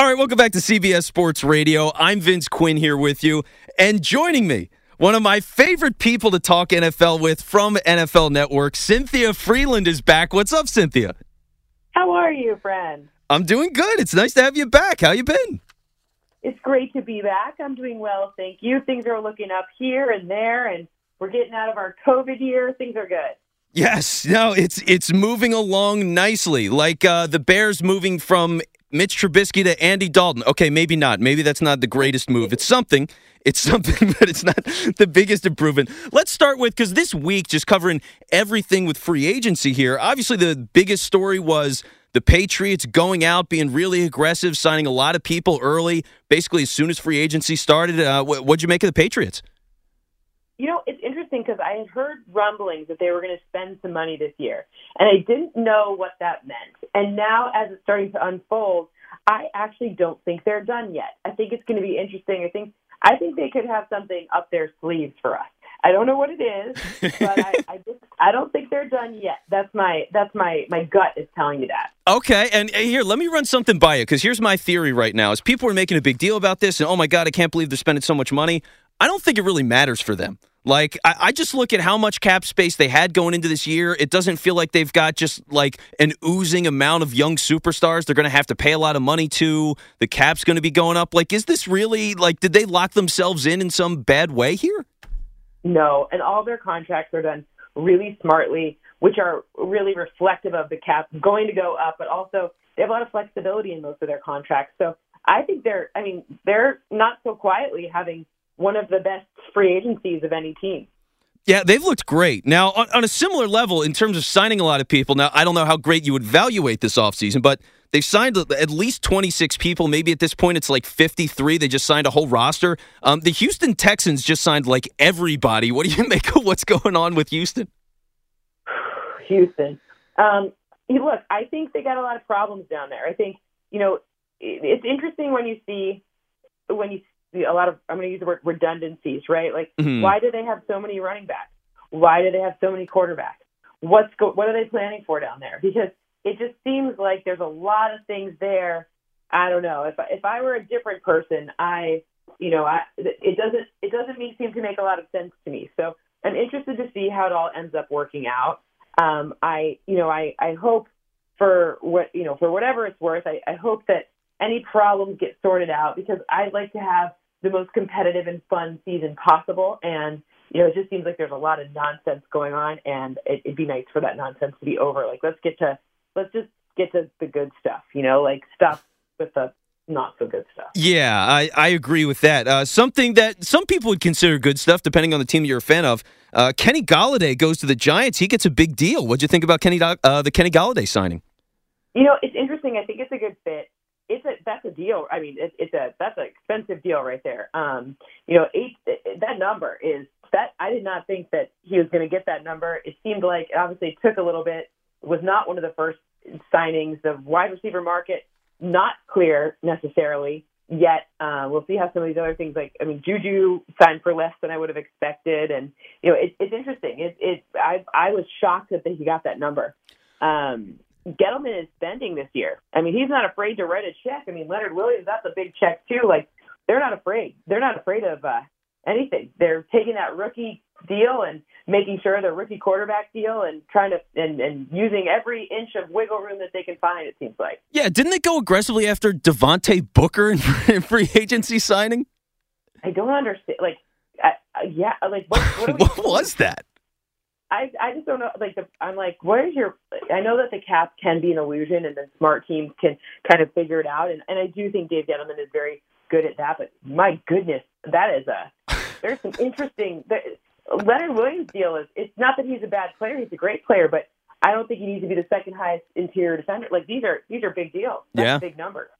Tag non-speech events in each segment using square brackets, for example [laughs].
All right, welcome back to CBS Sports Radio. I'm Vince Quinn here with you. And joining me, one of my favorite people to talk NFL with from NFL Network, Cynthia Frelund is back. What's up, Cynthia? How are you, friend? I'm doing good. It's nice to have you back. How you been? It's great to be back. I'm doing well, thank you. Things are looking up here and there, and we're getting out of our COVID year. Things are good. Yes, no, it's it's moving along nicely. Like uh, the Bears moving from Mitch Trubisky to Andy Dalton. Okay, maybe not. Maybe that's not the greatest move. It's something. It's [laughs] something, but it's not the biggest improvement. Let's start with because this week, just covering everything with free agency here. Obviously, the biggest story was the Patriots going out, being really aggressive, signing a lot of people early, basically as soon as free agency started. Uh, what'd you make of the Patriots? You know, it's interesting because I had heard rumblings that they were going to spend some money this year, and I didn't know what that meant. And now, as it's starting to unfold, I actually don't think they're done yet. I think it's going to be interesting. I think I think they could have something up their sleeves for us. I don't know what it is, [laughs] but I, I just I don't think they're done yet. That's my that's my my gut is telling you that. Okay, and here let me run something by you because here's my theory right now: is people are making a big deal about this, and oh my god, I can't believe they're spending so much money. I don't think it really matters for them. Like, I, I, just look at how much cap space they had going into this year. It doesn't feel like they've got just like an oozing amount of young superstars they're going to have to pay a lot of money to. The cap's going to be going up. Like, is this really, like, did they lock themselves in in some bad way here? No, and all their contracts are done really smartly, which are really reflective of the cap going to go up, but also they have a lot of flexibility in most of their contracts. So I think they're, I mean, they're not so quietly having one of the best free agencies of any team. Yeah, they've looked great. Now, on, on, a similar level, in terms of signing a lot of people, now, I don't know how great you would evaluate this offseason, but they've signed at least 26 people. Maybe at this point it's like 53. They just signed a whole roster. Um, the Houston Texans just signed like everybody. What do you [laughs] make of what's going on with Houston? [sighs] Houston. Um, look, I think they got a lot of problems down there. I think, you know, it's interesting when you see when you a lot of I'm going to use the word redundancies, right? Like, mm-hmm. why do they have so many running backs? Why do they have so many quarterbacks? What's go- what are they planning for down there? Because it just seems like there's a lot of things there. I don't know. If if I were a different person, I you know, I it doesn't it doesn't mean, seem to make a lot of sense to me. So I'm interested to see how it all ends up working out. Um, I you know I I hope for what you know for whatever it's worth, I, I hope that any problems get sorted out because I'd like to have the most competitive and fun season possible. And you know, it just seems like there's a lot of nonsense going on, and it, it'd be nice for that nonsense to be over. Like, let's get to let's just get to the good stuff. You know, like stuff with the not so good stuff. Yeah, I, I agree with that. Uh, something that some people would consider good stuff, depending on the team you're a fan of. Uh, Kenny Golladay goes to the Giants. He gets a big deal. What'd you think about Kenny uh, the Kenny Golladay signing? You know, it's interesting. I think it's a good fit it's a that's a deal. I mean, it, it's a that's an expensive deal right there. Um, you know, eight that number is that I did not think that he was going to get that number. It seemed like it obviously took a little bit. Was not one of the first signings. The wide receiver market not clear necessarily yet. Uh, we'll see how some of these other things like I mean, Juju signed for less than I would have expected, and you know, it, it's interesting. It, it I I was shocked that he got that number. Um, Gettleman is spending this year. I mean, he's not afraid to write a check. I mean, Leonard Williams, that's a big check too. Like they're not afraid. They're not afraid of uh, anything. They're taking that rookie deal and making sure the rookie quarterback deal and trying to and, and using every inch of wiggle room that they can find. It seems like. Yeah, didn't they go aggressively after Devontae Booker in [laughs] free agency signing? I don't understand. Like, uh, yeah, like what? What, [laughs] what was that? I I just don't know. Like the, I'm like, where's your? I know that the cap can be an illusion, and then smart teams can kind of figure it out. And and I do think Dave Gettleman is very good at that. But my goodness, that is a there's some interesting. The, Leonard Williams deal is it's not that he's a bad player; he's a great player, but I don't think he needs to be the second highest interior defender. Like these are these are big deals. That's yeah, big numbers.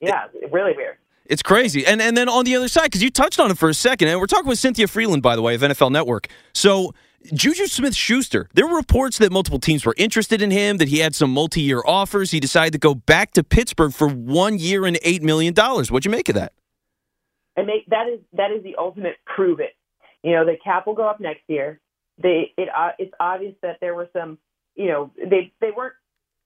Yeah, it, really weird. It's crazy. And and then on the other side, because you touched on it for a second, and we're talking with Cynthia Frelund, by the way, of NFL Network. So Juju Smith Schuster, there were reports that multiple teams were interested in him, that he had some multi year offers. He decided to go back to Pittsburgh for one year and $8 million. What'd you make of that? And make, that is that is the ultimate prove it. You know, the cap will go up next year. They it uh, it's obvious that there were some, you know, they they weren't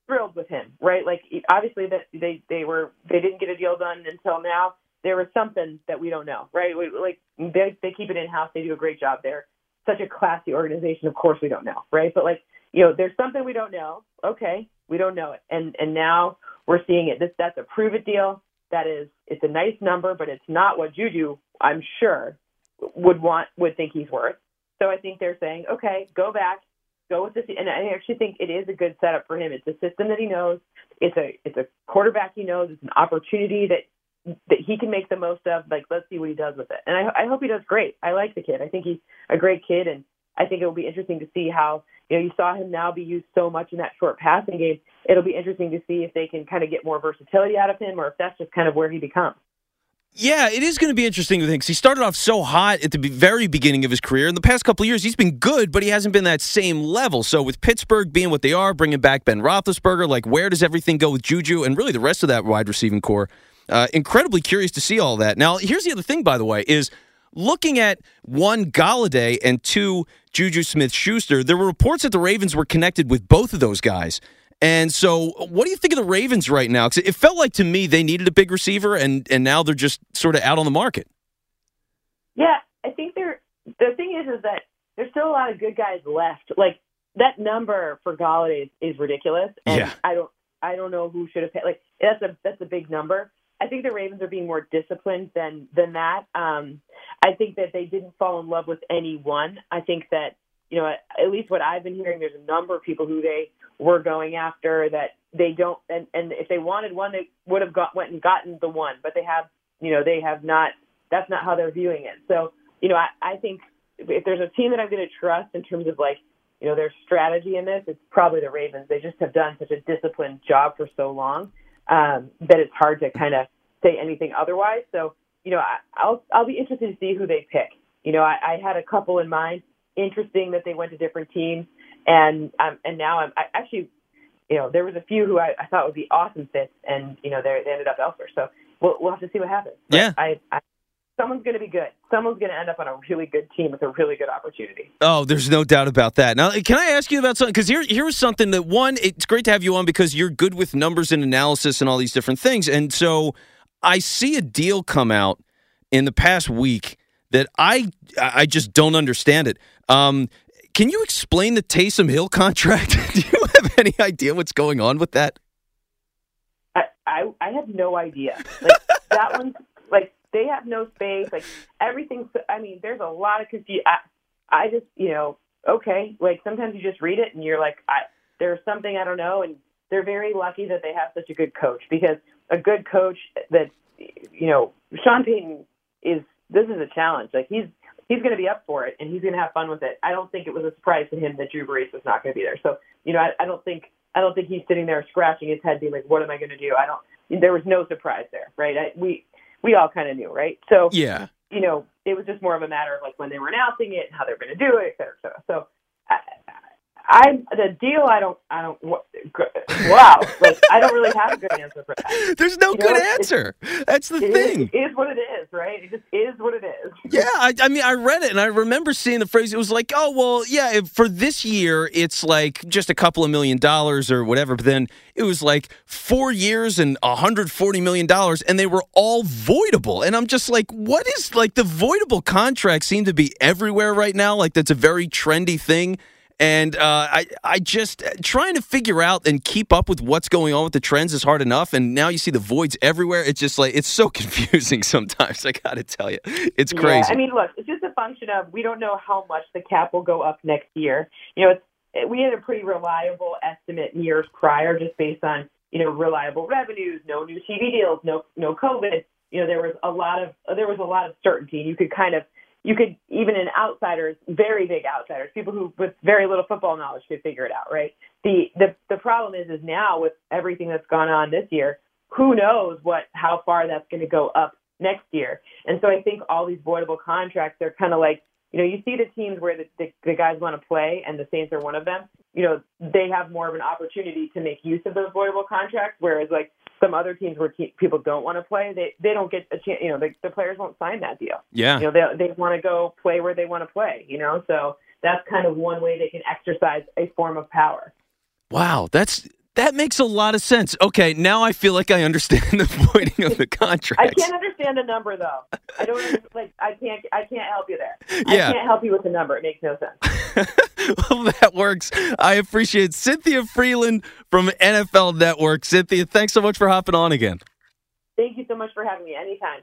thrilled with him, right? Like obviously that they they were they didn't get a deal done until now. There was something that we don't know, right? We, like they they keep it in house. They do a great job there. Such a classy organization. Of course, we don't know, right? But like you know, there's something we don't know. Okay, we don't know it, and and now we're seeing it. This that's a prove it deal. That is, it's a nice number, but it's not what Juju, I'm sure, would want would think he's worth. So I think they're saying, okay, go back, go with this. And I actually think it is a good setup for him. It's a system that he knows. It's a it's a quarterback he knows. It's an opportunity that that he can make the most of. Like, let's see what he does with it. And I, I hope he does great. I like the kid. I think he's a great kid, and I think it will be interesting to see how you know you saw him now be used so much in that short passing game. It'll be interesting to see if they can kind of get more versatility out of him, or if that's just kind of where he becomes. Yeah, it is going to be interesting to think. He started off so hot at the very beginning of his career. In the past couple of years, he's been good, but he hasn't been that same level. So with Pittsburgh being what they are, bringing back Ben Roethlisberger, like where does everything go with Juju and really the rest of that wide receiving core? Uh, incredibly curious to see all that. Now, here's the other thing, by the way, is looking at one Golladay and two Juju Smith Schuster, there were reports that the Ravens were connected with both of those guys. And so, what do you think of the Ravens right now? Because it felt like to me they needed a big receiver, and and now they're just sort of out on the market. Yeah, I think they're. The thing is, is that there's still a lot of good guys left. Like that number for Golladay is, is ridiculous, and yeah. I don't. I don't know who should have paid. Like that's a that's a big number. I think the Ravens are being more disciplined than than that. Um, I think that they didn't fall in love with anyone. I think that you know, at least what I've been hearing, there's a number of people who they were going after that they don't, and, and if they wanted one, they would have got went and gotten the one, but they have, you know, they have not. That's not how they're viewing it. So, you know, I, I think if there's a team that I'm going to trust in terms of like, you know, their strategy in this, it's probably the Ravens. They just have done such a disciplined job for so long um, that it's hard to kind of say anything otherwise. So, you know, I, I'll I'll be interested to see who they pick. You know, I, I had a couple in mind interesting that they went to different teams, and um, and now I'm I actually, you know, there was a few who I, I thought would be awesome fits, and you know they they ended up elsewhere. So we'll we'll have to see what happens. But yeah, I, I someone's going to be good. Someone's going to end up on a really good team with a really good opportunity. Oh, there's no doubt about that. Now, can I ask you about something? Because here, here was something that one, it's great to have you on because you're good with numbers and analysis and all these different things. And so I see a deal come out in the past week that I I just don't understand it. Um, can you explain the Taysom Hill contract? [laughs] Do you have any idea what's going on with that? I I, I have no idea. Like [laughs] that one, like they have no space. Like everything. I mean, there's a lot of confusion. I, I just, you know, okay. Like sometimes you just read it and you're like, I, there's something I don't know. And they're very lucky that they have such a good coach because a good coach that, you know, Sean Payton is. This is a challenge. Like he's he's going to be up for it and he's going to have fun with it. I don't think it was a surprise to him that Drew Brees was not going to be there. So, you know, I, I don't think I don't think he's sitting there scratching his head, being like, "What am I going to do?" I don't. There was no surprise there, right? I, we we all kind of knew, right? So, yeah, you know, it was just more of a matter of like when they were announcing it and how they're going to do it, et cetera, et cetera. So, I, I the deal. I don't. I don't. Wow. like I don't really have a good answer for that. [laughs] There's no you good know, answer. That's the thing. Is, it is what it is, right? It just is what it is. Yeah. I, I, mean, I read it and I remember seeing the phrase. It was like, oh well, yeah. for this year, it's like just a couple of million dollars or whatever. But then it was like four years and 140 million dollars, and they were all voidable. And I'm just like, what is like the voidable contracts seem to be everywhere right now? Like that's a very trendy thing. And uh, I, I just uh, trying to figure out and keep up with what's going on with the trends is hard enough. And now you see the voids everywhere. It's just like it's so [laughs] confusing sometimes. I got to tell you, it's crazy. Yeah, I mean, look, it's just a function of we don't know how much the cap will go up next year. You know, it's we had a pretty reliable estimate years prior, just based on you know reliable revenues, no new TV deals, no no COVID. You know, there was a lot of there was a lot of certainty. You could kind of you could even in outsiders, very big outsiders, people who with very little football knowledge could figure it out, right? The the the problem is is now with everything that's gone on this year, who knows what how far that's going to go up next year. And so I think all these voidable contracts are kind of like you know, you see the teams where the, the, the guys want to play, and the Saints are one of them. You know, they have more of an opportunity to make use of those voidable contracts, whereas like some other teams where te- people don't want to play, they they don't get a chance. You know, the, the players won't sign that deal. Yeah. You know, they they want to go play where they want to play. You know, so that's kind of one way they can exercise a form of power. Wow, that's That makes a lot of sense. Okay, now I feel like I understand the [laughs] voiding of the contract. I can't understand the number though. I don't like. I can't. I can't help you there. Yeah. I can't help you with the number. It makes no sense. [laughs] well, that works. I appreciate Cynthia Frelund from NFL Network. Cynthia, thanks so much for hopping on again. Thank you so much for having me. Anytime.